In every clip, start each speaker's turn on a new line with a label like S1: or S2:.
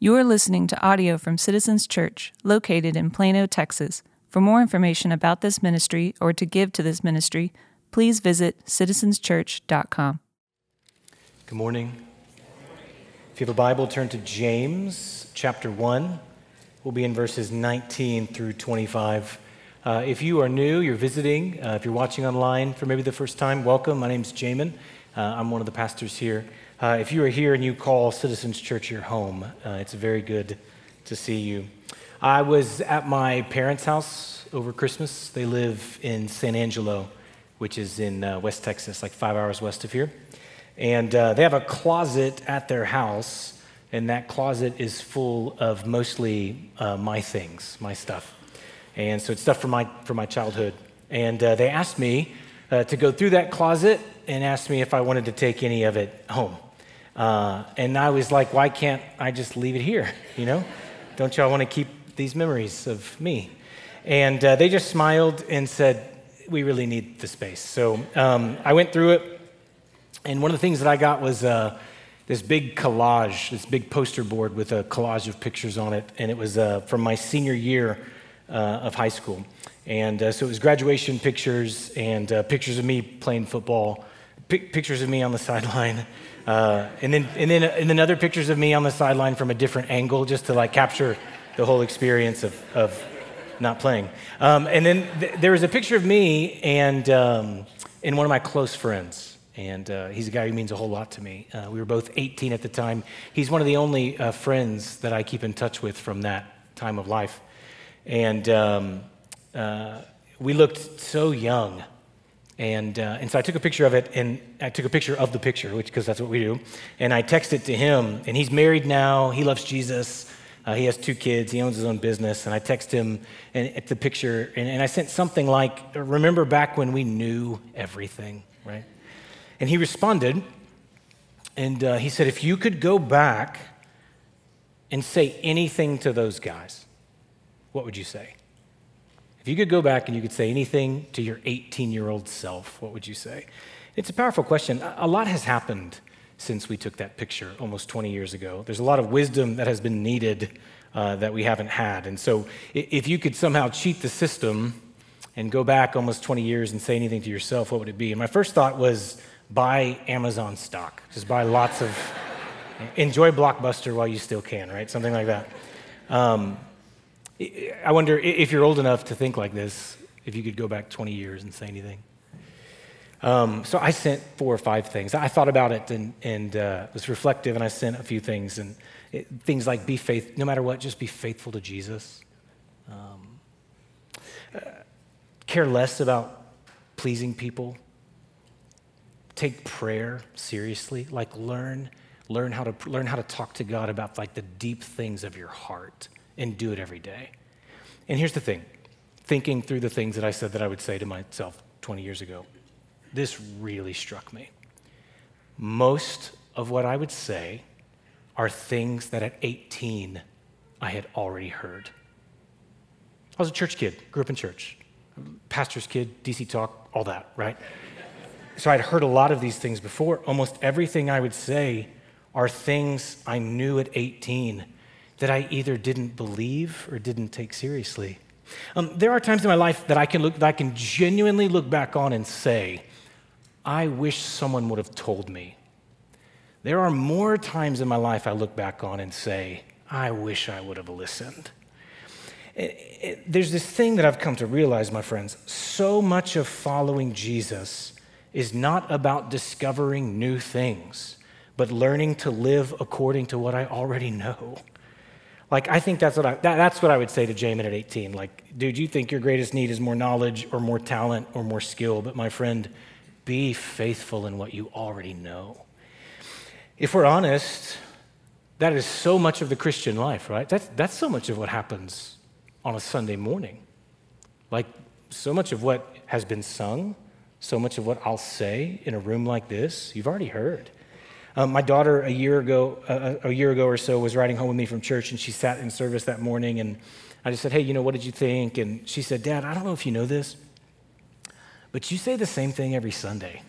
S1: You are listening to audio from Citizens Church, located in Plano, Texas. For more information about this ministry or to give to this ministry, please visit citizenschurch.com.
S2: Good morning. If you have a Bible, turn to James chapter 1. We'll be in verses 19 through 25. Uh, if you are new, you're visiting, uh, if you're watching online for maybe the first time, welcome. My name's Jamin. Uh, I'm one of the pastors here. Uh, if you are here and you call Citizens Church your home, uh, it's very good to see you. I was at my parents' house over Christmas. They live in San Angelo, which is in uh, West Texas, like five hours west of here. And they have a closet at their house, and that closet is full of mostly my things, my stuff. And so it's stuff from my, from my childhood. And uh, they asked me uh, to go through that closet and asked me if I wanted to take any of it home. Uh, and I was like, why can't I just leave it here? You know? Don't y'all want to keep these memories of me? And uh, they just smiled and said, we really need the space. So um, I went through it. And one of the things that I got was uh, this big collage, this big poster board with a collage of pictures on it. And it was uh, from my senior year uh, of high school. And uh, so it was graduation pictures and pictures of me playing football, pictures of me on the sideline, uh, and then and then and then other pictures of me on the sideline from a different angle, just to like capture the whole experience of of not playing. Um, and then th- there was a picture of me and um, and one of my close friends. And uh, he's a guy who means a whole lot to me. Uh, we were both 18 at the time. He's one of the only friends that I keep in touch with from that time of life. And um, uh, we looked so young. And, uh, and so I took a picture of it, and I took a picture of the picture, which because that's what we do. And I texted to him, and he's married now. He loves Jesus. Uh, he has two kids. He owns his own business. And I text him and, at the picture, and, and I sent something like, "Remember back when we knew everything, right?" And he responded, and uh, he said, "If you could go back and say anything to those guys, what would you say? If you could go back and you could say anything to your 18 year old self, what would you say? It's a powerful question. A lot has happened since we took that picture almost 20 years ago. There's a lot of wisdom that has been needed uh, that we haven't had. And so, if you could somehow cheat the system and go back almost 20 years and say anything to yourself, what would it be? And my first thought was buy Amazon stock. Just buy lots of, enjoy Blockbuster while you still can, right? Something like that. Um, I wonder if you're old enough to think like this, if you could go back 20 years and say anything. Um, so I sent four or five things. I thought about it and, and uh, was reflective, and I sent a few things. And it, things like be faith, no matter what, just be faithful to Jesus. Um, uh, care less about pleasing people. Take prayer seriously. Like learn, learn how to learn how to talk to God about like the deep things of your heart and do it every day. And here's the thing thinking through the things that I said that I would say to myself 20 years ago, this really struck me. Most of what I would say are things that at 18 I had already heard. I was a church kid, grew up in church, pastor's kid, DC talk, all that, right? So I'd heard a lot of these things before. Almost everything I would say are things I knew at 18 that I either didn't believe or didn't take seriously. Um, there are times in my life that I can look, that I can genuinely look back on and say, I wish someone would have told me. There are more times in my life I look back on and say, I wish I would have listened. It, it, there's this thing that I've come to realize, my friends. So much of following Jesus is not about discovering new things, but learning to live according to what I already know. Like, I think that's what I, that, that's what I would say to Jamin at 18. Like, dude, you think your greatest need is more knowledge or more talent or more skill, but my friend, be faithful in what you already know. If we're honest, that is so much of the Christian life, right? That's, that's so much of what happens on a Sunday morning. Like, so much of what has been sung, so much of what I'll say in a room like this, you've already heard. Um, my daughter, a year ago, uh, a year ago or so, was riding home with me from church, and she sat in service that morning, and I just said, "Hey, you know, what did you think?" And she said, "Dad, I don't know if you know this, but you say the same thing every Sunday."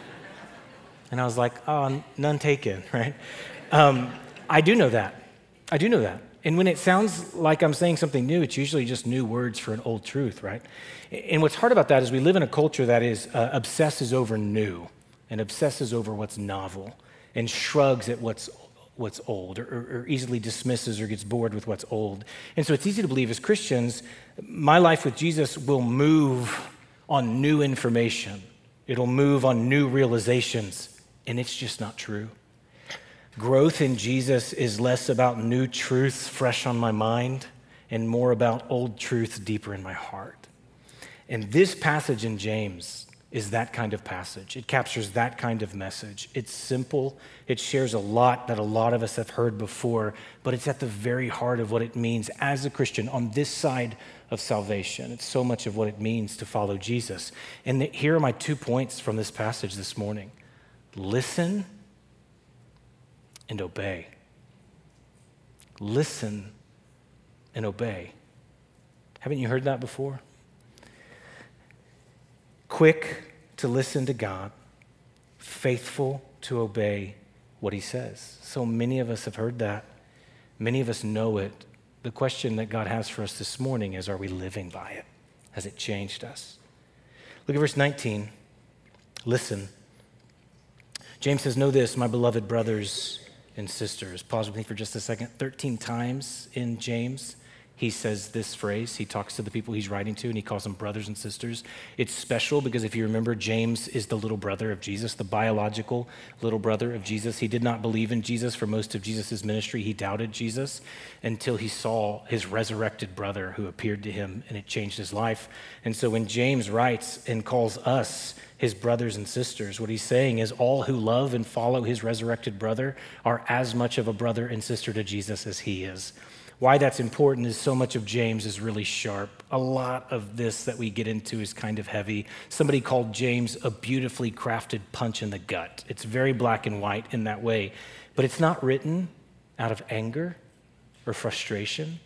S2: and I was like, "Oh, none taken, right?" Um, I do know that. I do know that. And when it sounds like I'm saying something new, it's usually just new words for an old truth, right? And what's hard about that is we live in a culture that is uh, obsesses over new and obsesses over what's novel and shrugs at what's what's old or, or, easily dismisses or gets bored with what's old. And so it's easy to believe as Christians, my life with Jesus will move on new information, it'll move on new realizations, and it's just not true. Growth in Jesus is less about new truths fresh on my mind and more about old truths deeper in my heart. And this passage in James is that kind of passage. It captures that kind of message. It's simple, it shares a lot that a lot of us have heard before, but it's at the very heart of what it means as a Christian on this side of salvation. It's so much of what it means to follow Jesus. And here are my two points from this passage this morning listen and obey. Listen and obey. Haven't you heard that before? Quick to listen to God, faithful to obey what He says. So many of us have heard that. Many of us know it. The question that God has for us this morning is are we living by it? Has it changed us? Look at verse 19. Listen. James says, Know this, my beloved brothers and sisters. Pause with me for just a second. 13 times in James, he says this phrase. He talks to the people he's writing to and he calls them brothers and sisters. It's special because if you remember, James is the little brother of Jesus, the biological little brother of Jesus. He did not believe in Jesus for most of Jesus' ministry. He doubted Jesus until he saw his resurrected brother who appeared to him and it changed his life. And so when James writes and calls us his brothers and sisters. What he's saying is all who love and follow his resurrected brother are as much of a brother and sister to Jesus as he is. Why that's important is so much of James is really sharp. A lot of this that we get into is kind of heavy. Somebody called James a beautifully crafted punch in the gut. It's very black and white in that way, but it's not written out of anger or frustration.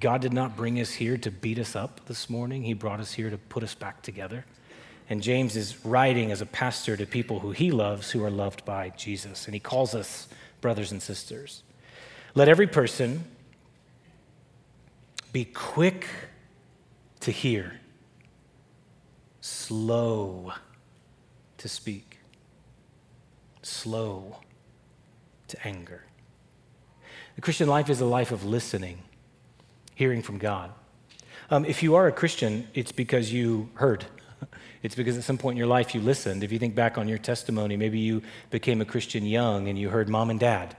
S2: God did not bring us here to beat us up this morning, He brought us here to put us back together. And James is writing as a pastor to people who he loves, who are loved by Jesus. And he calls us brothers and sisters. Let every person be quick to hear, slow to speak, slow to anger. The Christian life is a life of listening, hearing from God. Um, if you are a Christian, it's because you heard it's because at some point in your life you listened. If you think back on your testimony, maybe you became a Christian young and you heard mom and dad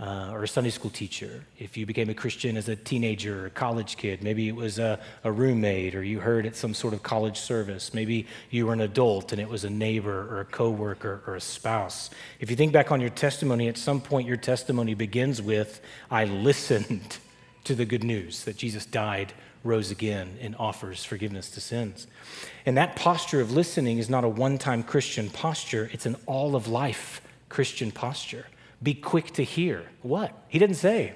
S2: uh, or a Sunday school teacher. If you became a Christian as a teenager or a college kid, maybe it was a, a roommate or you heard at some sort of college service. Maybe you were an adult and it was a neighbor or a coworker or a spouse. If you think back on your testimony, at some point your testimony begins with, I listened to the good news that Jesus died rose again and offers forgiveness to sins. And that posture of listening is not a one time Christian posture, it's an all of life Christian posture. Be quick to hear. What? He didn't say.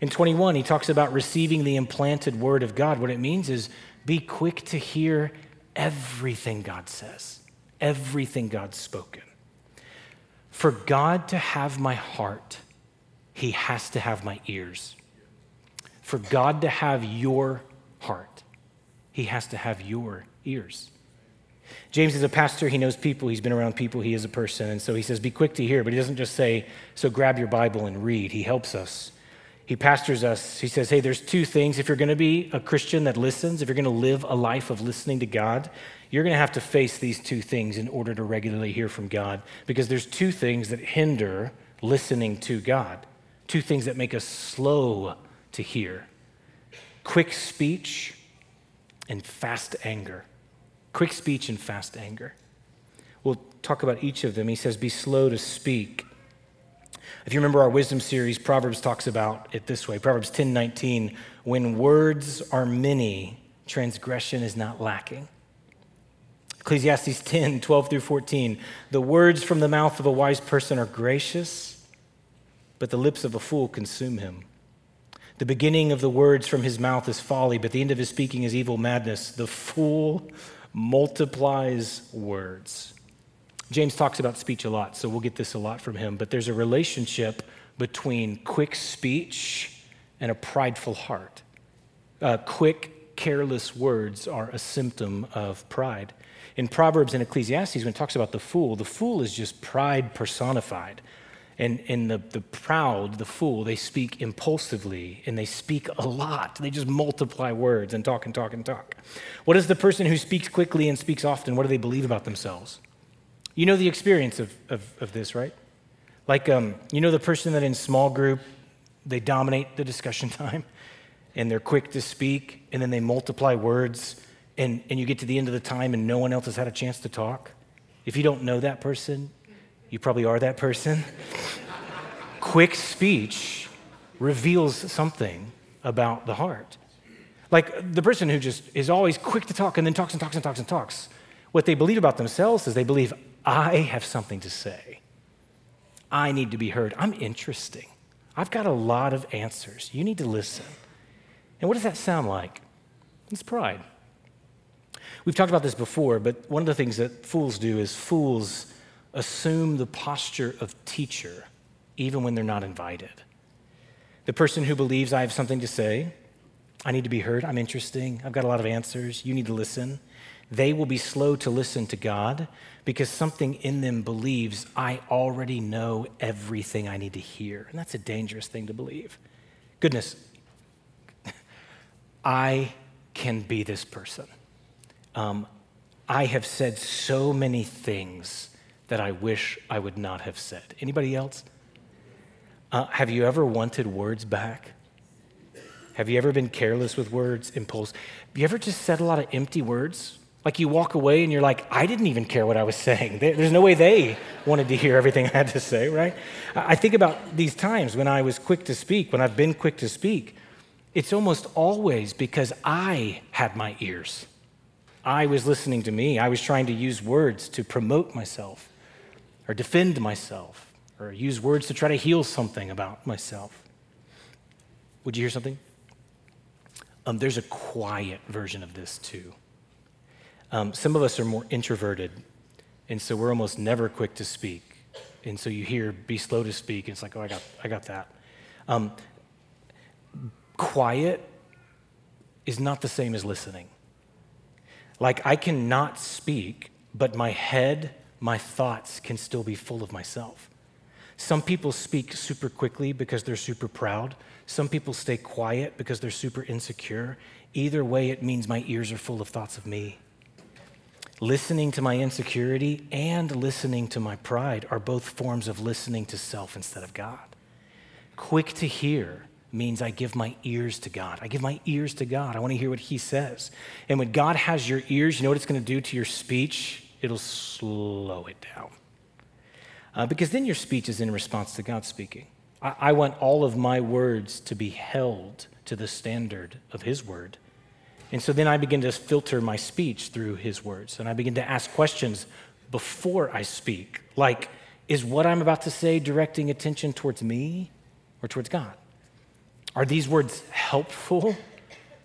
S2: In 21, he talks about receiving the implanted word of God. What it means is be quick to hear everything God says, everything God's spoken. For God to have my heart, he has to have my ears for God to have your heart, he has to have your ears. James is a pastor. He knows people. He's been around people. He is a person. And so he says, Be quick to hear. But he doesn't just say, So grab your Bible and read. He helps us. He pastors us. He says, Hey, there's two things. If you're going to be a Christian that listens, if you're going to live a life of listening to God, you're going to have to face these two things in order to regularly hear from God. Because there's two things that hinder listening to God, two things that make us slow to hear quick speech and fast anger. Quick speech and fast anger. We'll talk about each of them. He says, Be slow to speak. If you remember our wisdom series, Proverbs talks about it this way Proverbs 10 19, when words are many, transgression is not lacking. Ecclesiastes 10 12 through 14, the words from the mouth of a wise person are gracious, but the lips of a fool consume him. The beginning of the words from his mouth is folly, but the end of his speaking is evil madness. The fool multiplies words. James talks about speech a lot, so we'll get this a lot from him, but there's a relationship between quick speech and a prideful heart. Uh, quick, careless words are a symptom of pride. In Proverbs and Ecclesiastes, when it talks about the fool, the fool is just pride personified. And, and the, the proud, the fool, they speak impulsively and they speak a lot. They just multiply words and talk and talk and talk. What is the person who speaks quickly and speaks often? What do they believe about themselves? You know the experience of, of, of this, right? Like, um, you know the person that in small group, they dominate the discussion time and they're quick to speak and then they multiply words and, and you get to the end of the time and no one else has had a chance to talk? If you don't know that person, you probably are that person. Quick speech reveals something about the heart. Like the person who just is always quick to talk and then talks and talks and talks and talks. What they believe about themselves is they believe, I have something to say. I need to be heard. I'm interesting. I've got a lot of answers. You need to listen. And what does that sound like? It's pride. We've talked about this before, but one of the things that fools do is fools assume the posture of teacher even when they're not invited. The person who believes I have something to say, I need to be heard, I'm interesting, I've got a lot of answers, you need to listen, they will be slow to listen to God because something in them believes I already know everything I need to hear. And that's a dangerous thing to believe. Goodness, I can be this person. Um, I have said so many things that I wish I would not have said. Anybody else? Uh, have you ever wanted words back? Have you ever been careless with words, impulse? Have you ever just said a lot of empty words? Like you walk away and you're like, I didn't even care what I was saying. There's no way they wanted to hear everything I had to say, right? I think about these times when I was quick to speak, when I've been quick to speak. It's almost always because I had my ears. I was listening to me. I was trying to use words to promote myself or defend myself or use words to try to heal something about myself. Would you hear something? Um, there's a quiet version of this too. Um, some of us are more introverted, and so we're almost never quick to speak. And so you hear, be slow to speak, and it's like, oh, I got, I got that. Um, quiet is not the same as listening. Like, I cannot speak, but my head my thoughts can still be full of myself. Some people speak super quickly because they're super proud. Some people stay quiet because they're super insecure. Either way, it means my ears are full of thoughts of me. Listening to my insecurity and listening to my pride are both forms of listening to self instead of God. Quick to hear means I give my ears to God. I give my ears to God. I want to hear what He says. And when God has your ears, you know what it's going to do to your speech? It'll slow it down. Uh, because then your speech is in response to God speaking. I, I want all of my words to be held to the standard of His word. And so then I begin to filter my speech through His words. And I begin to ask questions before I speak, like, is what I'm about to say directing attention towards me or towards God? Are these words helpful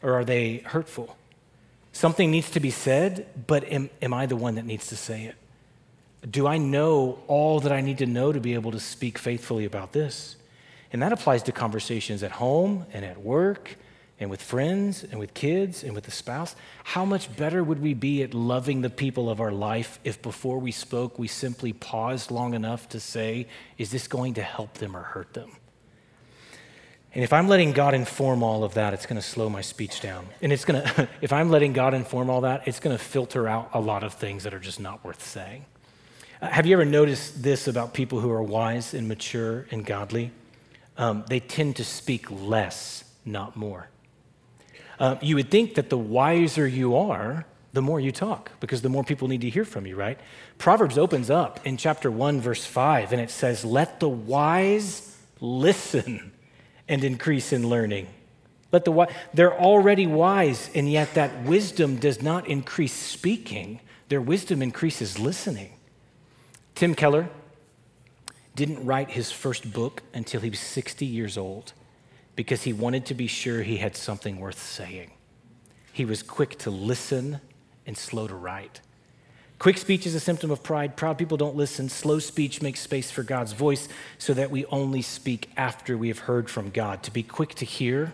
S2: or are they hurtful? Something needs to be said, but am, am I the one that needs to say it? Do I know all that I need to know to be able to speak faithfully about this? And that applies to conversations at home and at work and with friends and with kids and with the spouse. How much better would we be at loving the people of our life if before we spoke we simply paused long enough to say, is this going to help them or hurt them? And if I'm letting God inform all of that, it's going to slow my speech down. And it's going to, if I'm letting God inform all that, it's going to filter out a lot of things that are just not worth saying. Uh, have you ever noticed this about people who are wise and mature and godly? Um, they tend to speak less, not more. Uh, you would think that the wiser you are, the more you talk, because the more people need to hear from you, right? Proverbs opens up in chapter 1, verse 5, and it says, Let the wise listen and increase in learning. Let the they're already wise, and yet that wisdom does not increase speaking. Their wisdom increases listening. Tim Keller didn't write his first book until he was 60 years old because he wanted to be sure he had something worth saying. He was quick to listen and slow to write. Quick speech is a symptom of pride. Proud people don't listen. Slow speech makes space for God's voice so that we only speak after we have heard from God. To be quick to hear,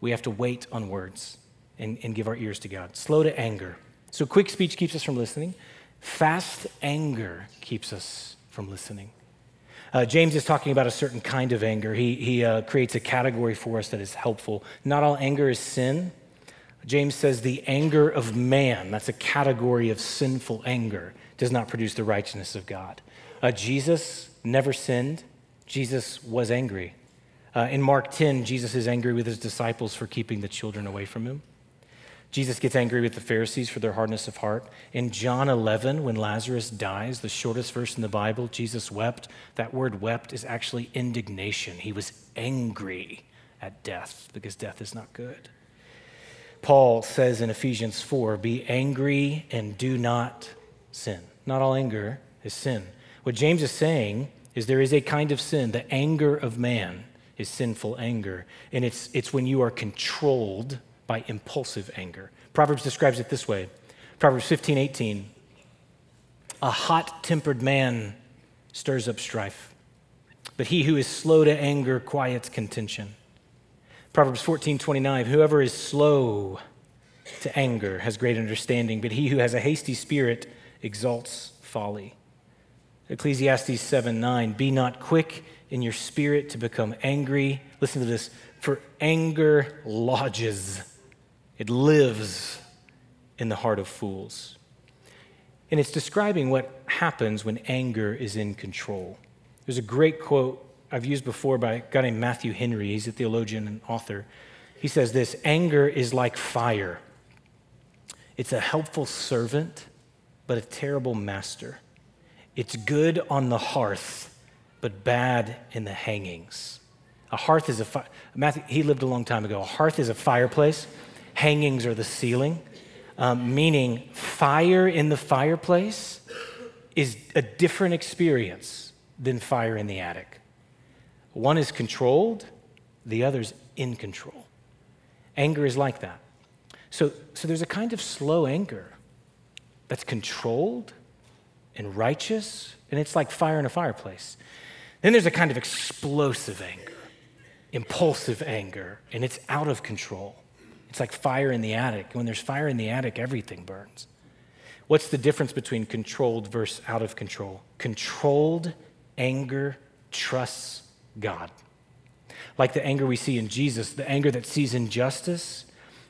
S2: we have to wait on words and, and give our ears to God. Slow to anger. So, quick speech keeps us from listening. Fast anger keeps us from listening. Uh, James is talking about a certain kind of anger. He, he uh, creates a category for us that is helpful. Not all anger is sin. James says the anger of man, that's a category of sinful anger, does not produce the righteousness of God. Uh, Jesus never sinned, Jesus was angry. Uh, in Mark 10, Jesus is angry with his disciples for keeping the children away from him. Jesus gets angry with the Pharisees for their hardness of heart. In John 11, when Lazarus dies, the shortest verse in the Bible, Jesus wept. That word wept is actually indignation. He was angry at death because death is not good. Paul says in Ephesians 4 be angry and do not sin. Not all anger is sin. What James is saying is there is a kind of sin, the anger of man is sinful anger. And it's, it's when you are controlled by impulsive anger. Proverbs describes it this way Proverbs 15, 18. A hot tempered man stirs up strife, but he who is slow to anger quiets contention. Proverbs 14, 29. Whoever is slow to anger has great understanding, but he who has a hasty spirit exalts folly. Ecclesiastes 7, 9. Be not quick in your spirit to become angry. Listen to this. For anger lodges it lives in the heart of fools. And it's describing what happens when anger is in control. There's a great quote I've used before by a guy named Matthew Henry. He's a theologian and author. He says this anger is like fire, it's a helpful servant, but a terrible master. It's good on the hearth, but bad in the hangings. A hearth is a fi- Matthew, he lived a long time ago. A hearth is a fireplace hangings are the ceiling, um, meaning fire in the fireplace is a different experience than fire in the attic. One is controlled, the other's in control. Anger is like that. So, so there's a kind of slow anger that's controlled and righteous, and it's like fire in a fireplace. Then there's a kind of explosive anger, impulsive anger, and it's out of control. It's like fire in the attic. When there's fire in the attic, everything burns. What's the difference between controlled versus out of control? Controlled anger trusts God. Like the anger we see in Jesus, the anger that sees injustice,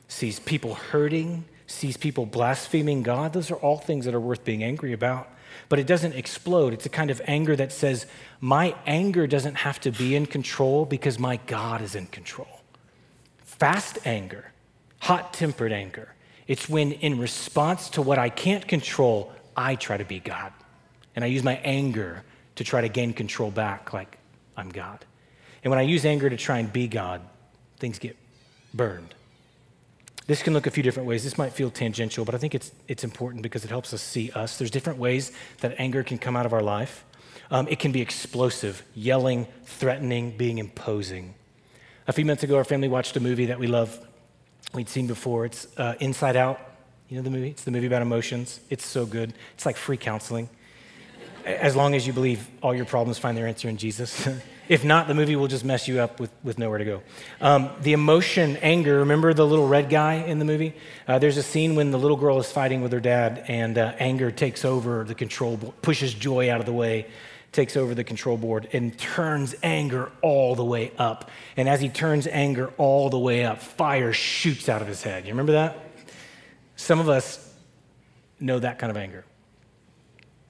S2: sees people hurting, sees people blaspheming God, those are all things that are worth being angry about. But it doesn't explode. It's a kind of anger that says, My anger doesn't have to be in control because my God is in control. Fast anger hot tempered anger. It's when, in response to what I can't control, I try to be God. And I use my anger to try to gain control back, like I'm God. And when I use anger to try and be God, things get burned. This can look a few different ways. This might feel tangential, but I think it's, it's important because it helps us see us. There's different ways that anger can come out of our life. Um, it can be explosive, yelling, threatening, being imposing. A few months ago, our family watched a movie that we love we'd seen before. It's uh, Inside Out. You know the movie? It's the movie about emotions. It's so good. It's like free counseling. As long as you believe all your problems find their answer in Jesus. if not, the movie will just mess you up with, with nowhere to go. Um, the emotion, anger, remember the little red guy in the movie? Uh, there's a scene when the little girl is fighting with her dad, and uh, anger takes over the control, pushes joy out of the way takes over the control board and turns anger all the way up. And as he turns anger all the way up, fire shoots out of his head. You remember that? Some of us know that kind of anger.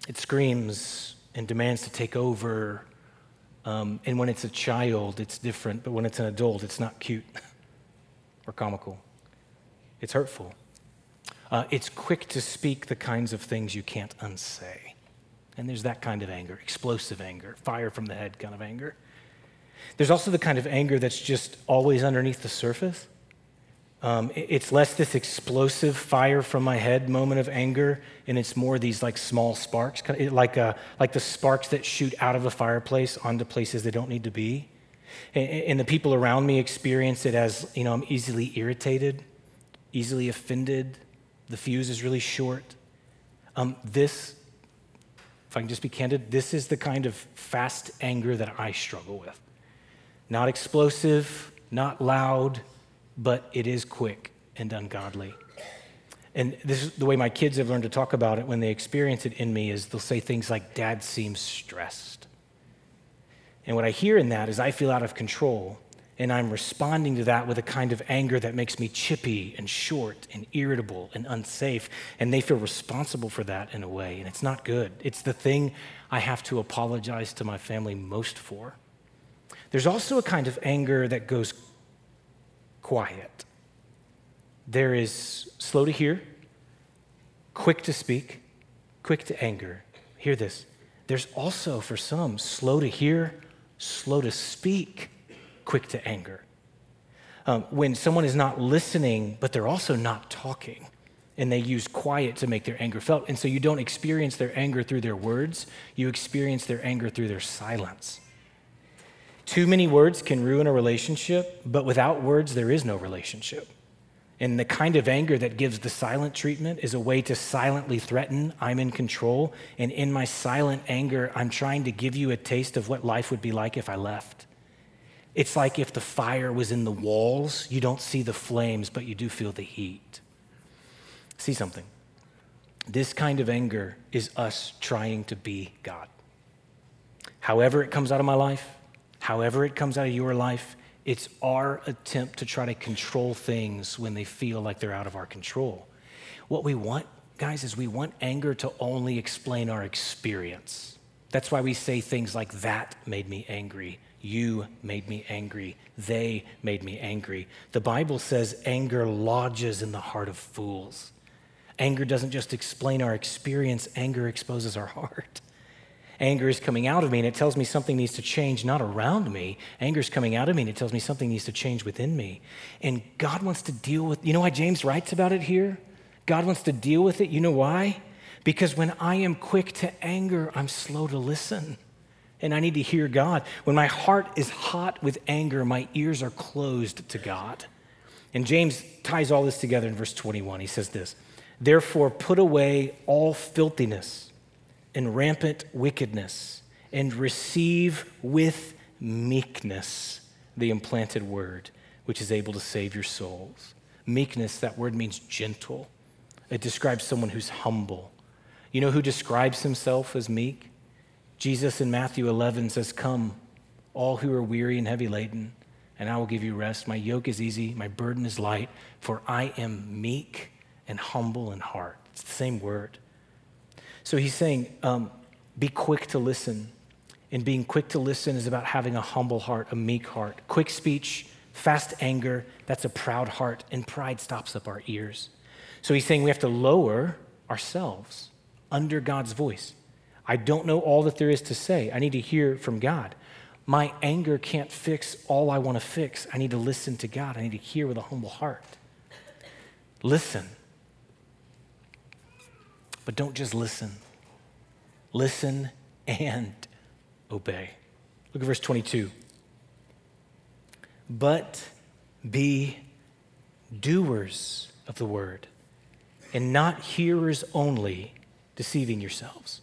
S2: It screams and demands to take over. Um, and when it's a child, it's different. But when it's an adult, it's not cute or comical. It's hurtful. Uh, it's quick to speak the kinds of things you can't unsay. And there's that kind of anger, explosive anger, fire from the head kind of anger. There's also the kind of anger that's just always underneath the surface. Um, it's less this explosive fire from my head moment of anger, and it's more these like small sparks, like, uh, like the sparks that shoot out of a fireplace onto places they don't need to be. And, and the people around me experience it as, you know, I'm easily irritated, easily offended, the fuse is really short. Um, this, if I can just be candid, this is the kind of fast anger that I struggle with. Not explosive, not loud, but it is quick and ungodly. And this is the way my kids have learned to talk about it when they experience it in me is they'll say things like, Dad seems stressed. And what I hear in that is I feel out of control and I'm responding to that with a kind of anger that makes me chippy and short and irritable and unsafe. And they feel responsible for that in a way. And it's not good. It's the thing I have to apologize to my family most for. There's also a kind of anger that goes quiet. There is slow to hear, quick to speak, quick to anger. Hear this. There's also, for some, slow to hear, slow to speak quick to anger. Um, when someone is not listening, but they're also not talking, and they use quiet to make their anger felt. And so you don't experience their anger through their words, you experience their anger through their silence. Too many words can ruin a relationship, but without words, there is no relationship. And the kind of anger that gives the silent treatment is a way to silently threaten, I'm in control. And in my silent anger, I'm trying to give you a taste of what life would be like if I left. It's like if the fire was in the walls, you don't see the flames, but you do feel the heat. See something. This kind of anger is us trying to be God. However, it comes out of my life, however, it comes out of your life, it's our attempt to try to control things when they feel like they're out of our control. What we want, guys, is we want anger to only explain our experience. That's why we say things like, that made me angry you made me angry. They made me angry. The Bible says anger lodges in the heart of fools. Anger doesn't just explain our experience, anger exposes our heart. Anger is coming out of me and it tells me something needs to change, not around me. Anger is coming out of me and it tells me something needs to change within me. And God wants to deal with, you know why James writes about it here? God wants to deal with it. You know why? Because when I am quick to anger, I'm slow to listen and I need to hear God. When my heart is hot with anger, my ears are closed to God. And James ties all this together in verse 21. He says this Therefore, put away all filthiness and rampant wickedness, and receive with meekness the implanted word, which is able to save your souls. Meekness, that word means gentle. It describes someone who's humble. You know who describes himself as meek? Jesus in Matthew 11 says, Come, all who are weary and heavy laden, and I will give you rest. My yoke is easy, my burden is light, for I am meek and humble in heart. It's the same word. So he's saying, um, Be quick to listen. And being quick to listen is about having a humble heart, a meek heart. Quick speech, fast anger, that's a proud heart, and pride stops up our ears. So he's saying we have to lower ourselves under God's voice. I don't know all that there is to say. I need to hear from God. My anger can't fix all I want to fix. I need to listen to God. I need to hear with a humble heart. Listen. But don't just listen. Listen and obey. Look at verse 22. But be doers of the word and not hearers only, deceiving yourselves.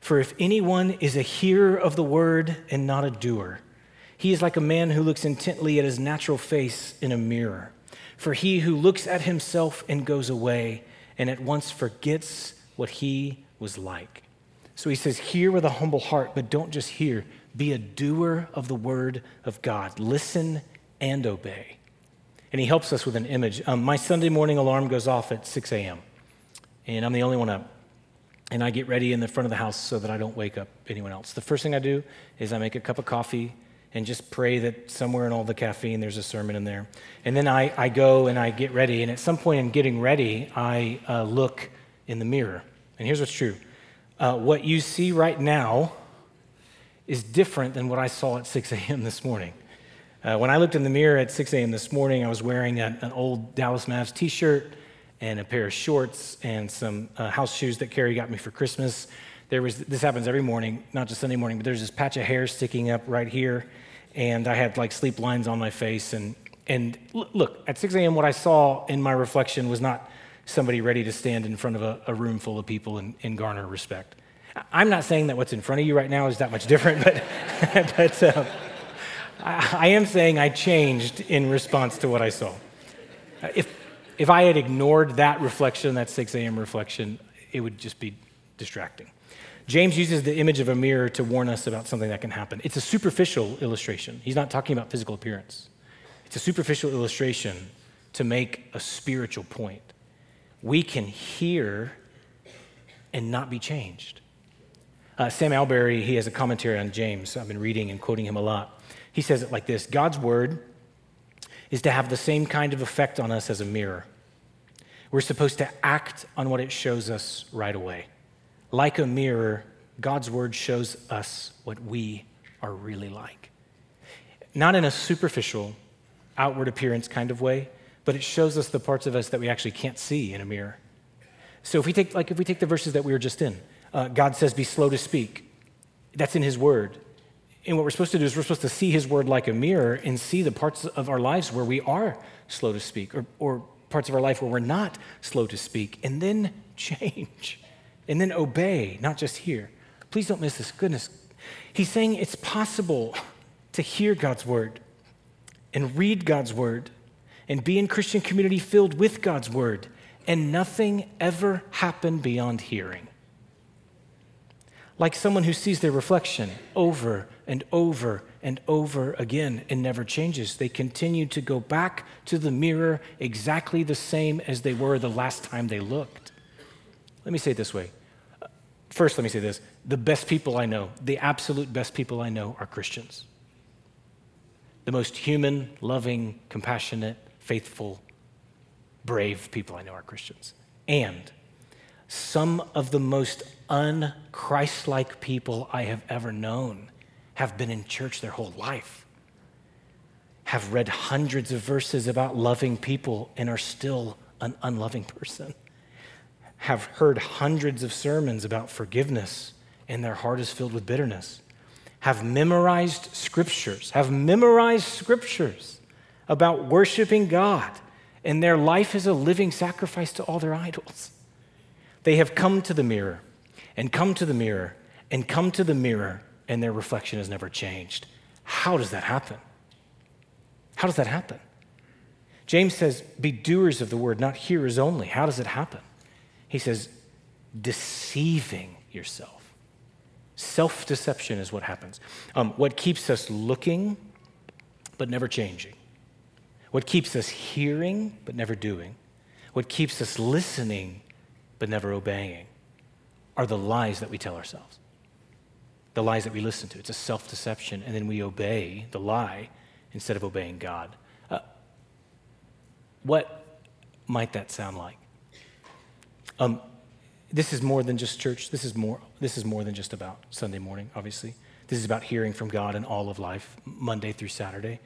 S2: For if anyone is a hearer of the word and not a doer, he is like a man who looks intently at his natural face in a mirror. For he who looks at himself and goes away and at once forgets what he was like. So he says, Hear with a humble heart, but don't just hear. Be a doer of the word of God. Listen and obey. And he helps us with an image. Um, my Sunday morning alarm goes off at 6 a.m., and I'm the only one up and I get ready in the front of the house so that I don't wake up anyone else. The first thing I do is I make a cup of coffee and just pray that somewhere in all the caffeine there's a sermon in there. And then I, I go and I get ready. And at some point in getting ready, I uh, look in the mirror. And here's what's true uh, what you see right now is different than what I saw at 6 a.m. this morning. Uh, when I looked in the mirror at 6 a.m. this morning, I was wearing a, an old Dallas Mavs t shirt and a pair of shorts and some uh, house shoes that Carrie got me for Christmas. There was this happens every morning, not just Sunday morning, but there's this patch of hair sticking up right here, and I had like sleep lines on my face. And and look, at 6 a.m., what I saw in my reflection was not somebody ready to stand in front of a, a room full of people and, and, garner respect. I'm not saying that what's in front of you right now is that much different, but, but uh, I, I am saying I changed in response to what I saw. If, if I had ignored that reflection, that 6 a.m. reflection, it would just be distracting. James uses the image of a mirror to warn us about something that can happen. It's a superficial illustration. He's not talking about physical appearance, it's a superficial illustration to make a spiritual point. We can hear and not be changed. Uh, Sam Allberry, he has a commentary on James. I've been reading and quoting him a lot. He says it like this God's word is to have the same kind of effect on us as a mirror. We're supposed to act on what it shows us right away. Like a mirror, God's word shows us what we are really like. Not in a superficial, outward appearance kind of way, but it shows us the parts of us that we actually can't see in a mirror. So if we take, like, if we take the verses that we were just in, uh, God says, "Be slow to speak." That's in His Word. And what we're supposed to do is we're supposed to see His Word like a mirror and see the parts of our lives where we are slow to speak, or, or parts of our life where we're not slow to speak, and then change, and then obey, not just hear. Please don't miss this. Goodness, He's saying it's possible to hear God's Word and read God's Word and be in Christian community filled with God's word, and nothing ever happened beyond hearing. Like someone who sees their reflection over and over and over again and never changes. They continue to go back to the mirror exactly the same as they were the last time they looked. Let me say it this way. First, let me say this the best people I know, the absolute best people I know, are Christians. The most human, loving, compassionate, faithful, brave people I know are Christians. And some of the most unchristlike people I have ever known have been in church their whole life, have read hundreds of verses about loving people and are still an unloving person, have heard hundreds of sermons about forgiveness and their heart is filled with bitterness, have memorized scriptures, have memorized scriptures about worshiping God, and their life is a living sacrifice to all their idols. They have come to the mirror and come to the mirror and come to the mirror, and their reflection has never changed. How does that happen? How does that happen? James says, Be doers of the word, not hearers only. How does it happen? He says, Deceiving yourself. Self deception is what happens. Um, what keeps us looking but never changing what keeps us hearing but never doing, what keeps us listening but never obeying, are the lies that we tell ourselves. The lies that we listen to. It's a self deception, and then we obey the lie instead of obeying God. Uh, what might that sound like? Um, this is more than just church. This is more, this is more than just about Sunday morning, obviously. This is about hearing from God in all of life, Monday through Saturday.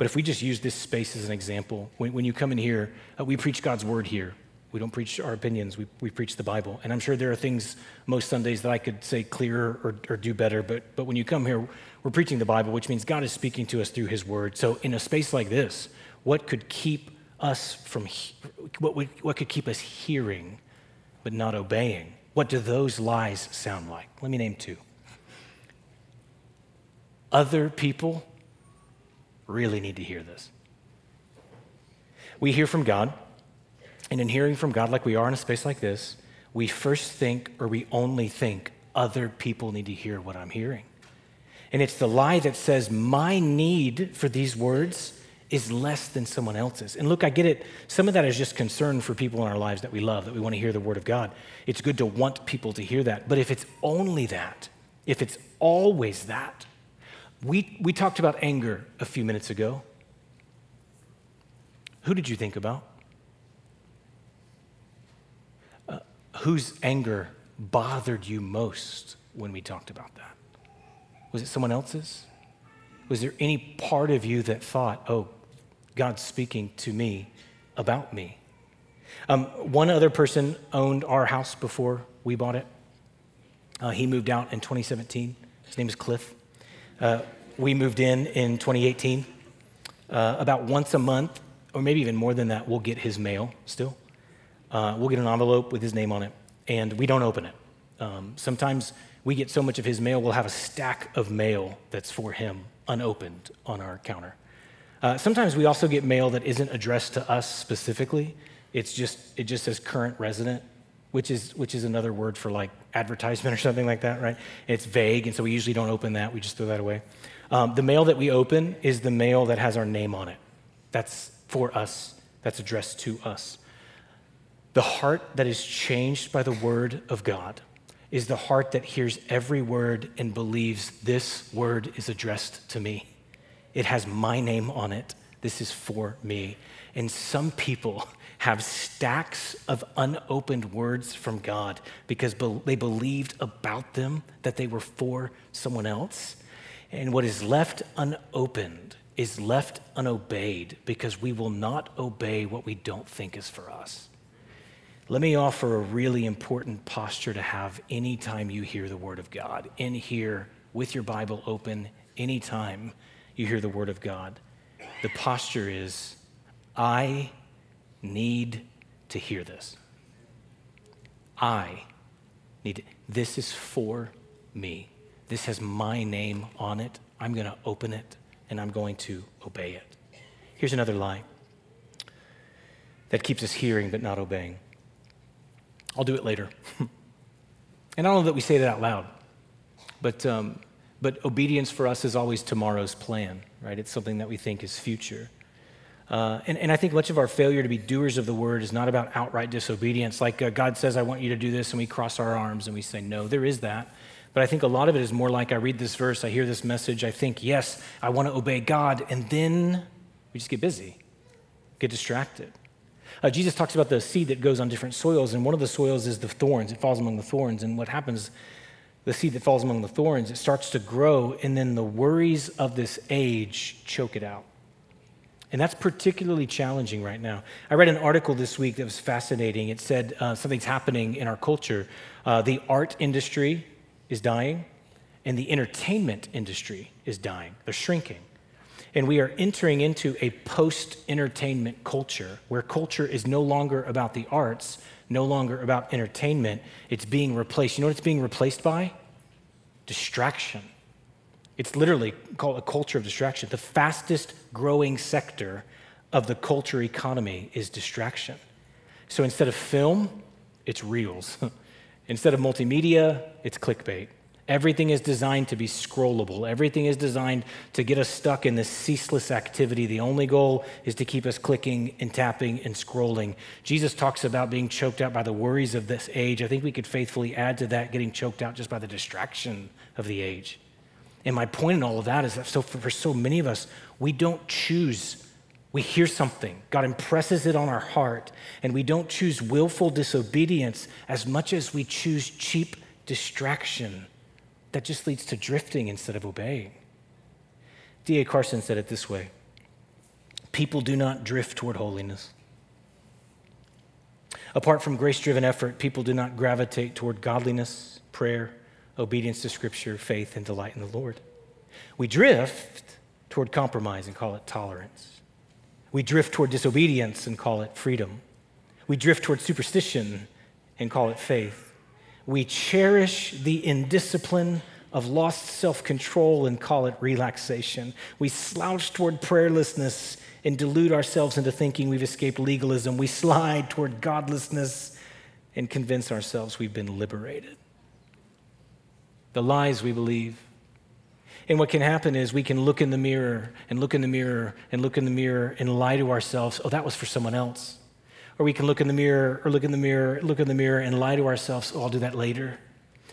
S2: But if we just use this space as an example, when, when you come in here, uh, we preach God's word here. We don't preach our opinions, we, we preach the Bible. And I'm sure there are things most Sundays that I could say clearer or, or do better, but, but when you come here, we're preaching the Bible, which means God is speaking to us through His word. So, in a space like this, what could keep us from, what, would, what could keep us hearing but not obeying? What do those lies sound like? Let me name two. Other people really need to hear this. We hear from God, and in hearing from God, like we are in a space like this, we first think, or we only think, other people need to hear what I'm hearing. And it's the lie that says, my need for these words is less than someone else's. And look, I get it. Some of that is just concern for people in our lives that we love, that we want to hear the word of God. It's good to want people to hear that. But if it's only that, if it's always that, we, we talked about anger a few minutes ago. Who did you think about? Uh, whose anger bothered you most when we talked about that? Was it someone else's? Was there any part of you that thought, oh, God's speaking to me about me? Um, one other person owned our house before we bought it. Uh, he moved out in 2017. His name is Cliff. Uh, we moved in in 2018. Uh, about once a month, or maybe even more than that, we'll get his mail still. uh, we'll get an envelope with his name on it, and we don't open it. Um, sometimes we get so much of his mail, we'll have a stack of mail that's for him unopened on our counter. Uh, sometimes we also get mail that isn't addressed to us specifically. It's just, it just says current resident, which is, which is another word for like advertisement or something like that, right? It's vague, and so we usually don't open that. We just throw that away. Um, the mail that we open is the mail that has our name on it. That's for us, that's addressed to us. The heart that is changed by the word of God is the heart that hears every word and believes this word is addressed to me. It has my name on it. This is for me. And some people have stacks of unopened words from God because they believed about them that they were for someone else. And what is left unopened is left unobeyed because we will not obey what we don't think is for us. Let me offer a really important posture to have anytime you hear the Word of God. In here, with your Bible open, anytime you hear the Word of God. The posture is I need to hear this. I need it. This is for me. This has my name on it. I'm going to open it and I'm going to obey it. Here's another lie that keeps us hearing but not obeying. I'll do it later. and I don't know that we say that out loud, but, um, but obedience for us is always tomorrow's plan, right? It's something that we think is future. Uh, and, and, I think much of our failure to be doers of the word is not about outright disobedience. Like uh, God says, I want you to do this, and we cross our arms and we say, No, there is that. But I think a lot of it is more like I read this verse, I hear this message, I think, Yes, I want to obey God. And then we just get busy, get distracted. Uh, Jesus talks about the seed that goes on different soils, and one of the soils is the thorns. It falls among the thorns. And what happens, the seed that falls among the thorns, it starts to grow, and then the worries of this age choke it out. And that's particularly challenging right now. I read an article this week that was fascinating. It said uh, something's happening in our culture. Uh, the art industry is dying, and the entertainment industry is dying. They're shrinking. And we are entering into a post entertainment culture where culture is no longer about the arts, no longer about entertainment. It's being replaced. You know what it's being replaced by? Distraction. It's literally called a culture of distraction. The fastest growing sector of the culture economy is distraction. So instead of film, it's reels. instead of multimedia, it's clickbait. Everything is designed to be scrollable. Everything is designed to get us stuck in this ceaseless activity. The only goal is to keep us clicking and tapping and scrolling. Jesus talks about being choked out by the worries of this age. I think we could faithfully add to that getting choked out just by the distraction of the age. And my point in all of that is that so for, for so many of us, we don't choose we hear something, God impresses it on our heart, and we don't choose willful disobedience as much as we choose cheap distraction that just leads to drifting instead of obeying. D.A. Carson said it this way People do not drift toward holiness. Apart from grace driven effort, people do not gravitate toward godliness, prayer, obedience to Scripture, faith, and delight in the Lord. We drift toward compromise and call it tolerance. We drift toward disobedience and call it freedom. We drift toward superstition and call it faith. We cherish the indiscipline of lost self control and call it relaxation. We slouch toward prayerlessness and delude ourselves into thinking we've escaped legalism. We slide toward godlessness and convince ourselves we've been liberated. The lies we believe. And what can happen is we can look in the mirror and look in the mirror and look in the mirror and lie to ourselves, oh, that was for someone else. Or we can look in the mirror or look in the mirror, look in the mirror and lie to ourselves, oh, I'll do that later.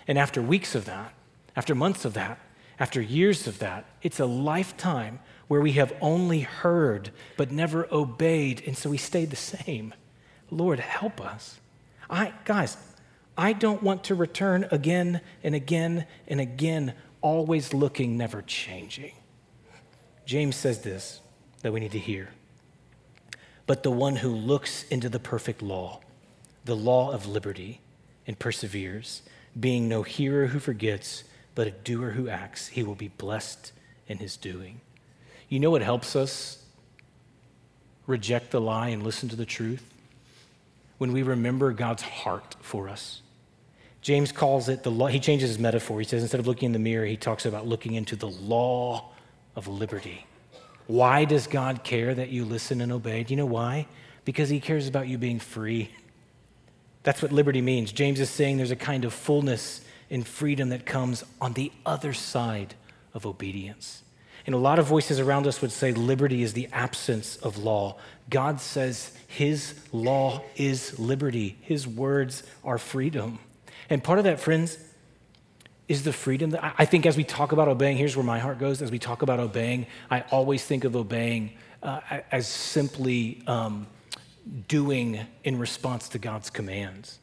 S2: And after weeks of that, after months of that, after years of that, it's a lifetime where we have only heard but never obeyed, and so we stayed the same. Lord, help us. I, guys, I don't want to return again and again and again, always looking, never changing. James says this that we need to hear but the one who looks into the perfect law, the law of liberty, and perseveres, being no hearer who forgets, but a doer who acts, he will be blessed in his doing. You know what helps us reject the lie and listen to the truth? when we remember God's heart for us. James calls it the law. He changes his metaphor. He says instead of looking in the mirror, he talks about looking into the law of liberty. Why does God care that you listen and obey? Do you know why? Because he cares about you being free. That's what liberty means. James is saying there's a kind of fullness and freedom that comes on the other side of obedience. And a lot of voices around us would say liberty is the absence of law. God says his law is liberty, his words are freedom. And part of that, friends, is the freedom that I think as we talk about obeying, here's where my heart goes. As we talk about obeying, I always think of obeying uh, as simply um, doing in response to God's commands.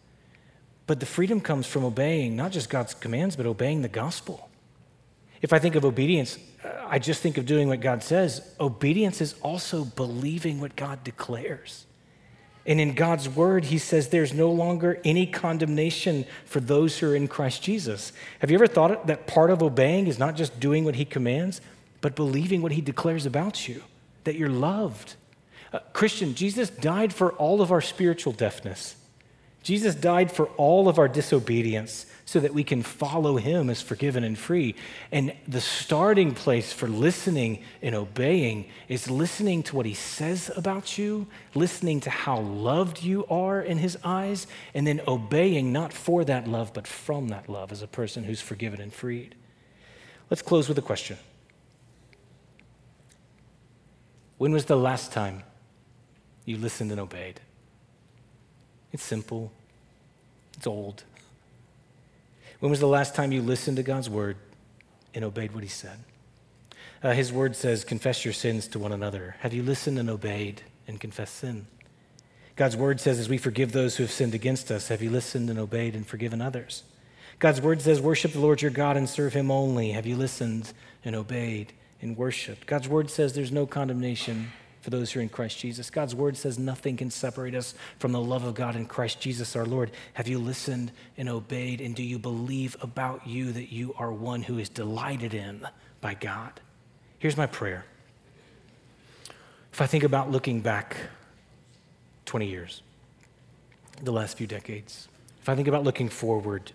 S2: But the freedom comes from obeying not just God's commands, but obeying the gospel. If I think of obedience, I just think of doing what God says. Obedience is also believing what God declares. And in God's word, he says there's no longer any condemnation for those who are in Christ Jesus. Have you ever thought that part of obeying is not just doing what he commands, but believing what he declares about you, that you're loved? Uh, Christian, Jesus died for all of our spiritual deafness. Jesus died for all of our disobedience so that we can follow him as forgiven and free. And the starting place for listening and obeying is listening to what he says about you, listening to how loved you are in his eyes, and then obeying not for that love, but from that love as a person who's forgiven and freed. Let's close with a question When was the last time you listened and obeyed? It's simple, it's old. When was the last time you listened to God's word and obeyed what he said? Uh, his word says, confess your sins to one another. Have you listened and obeyed and confessed sin? God's word says, as we forgive those who have sinned against us, have you listened and obeyed and forgiven others? God's word says, worship the Lord your God and serve him only. Have you listened and obeyed and worshiped? God's word says there's no condemnation for those who are in Christ Jesus. God's word says nothing can separate us from the love of God in Christ Jesus our Lord. Have you listened and obeyed? And do you believe about you that you are one who is delighted in by God? Here's my prayer. If I think about looking back 20 years, the last few decades, if I think about looking forward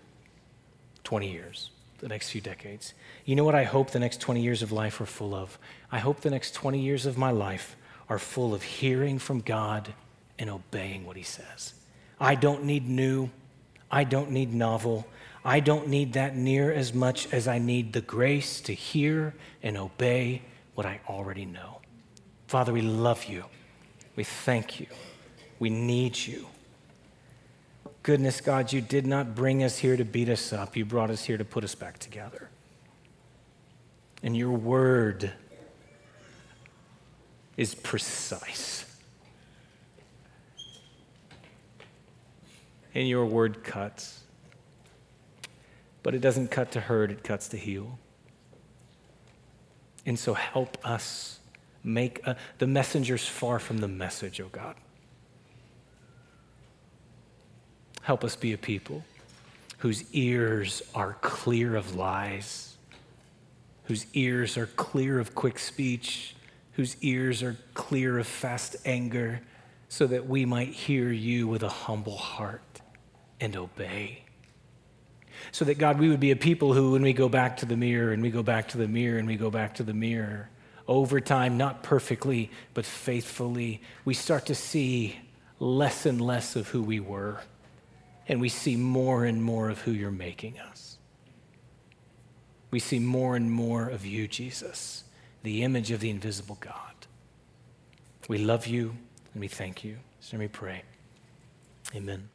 S2: 20 years, the next few decades, you know what I hope the next 20 years of life are full of? I hope the next 20 years of my life are full of hearing from God and obeying what He says. I don't need new. I don't need novel. I don't need that near as much as I need the grace to hear and obey what I already know. Father, we love you. We thank you. We need you. Goodness, God, you did not bring us here to beat us up. You brought us here to put us back together. And your word is precise. And your word cuts. But it doesn't cut to hurt, it cuts to heal. And so help us make a, the messengers far from the message, oh God. Help us be a people whose ears are clear of lies, whose ears are clear of quick speech, whose ears are clear of fast anger, so that we might hear you with a humble heart and obey. So that, God, we would be a people who, when we go back to the mirror and we go back to the mirror and we go back to the mirror, over time, not perfectly, but faithfully, we start to see less and less of who we were, and we see more and more of who you're making us. We see more and more of you, Jesus the image of the invisible God. We love you and we thank you. So let me pray. Amen.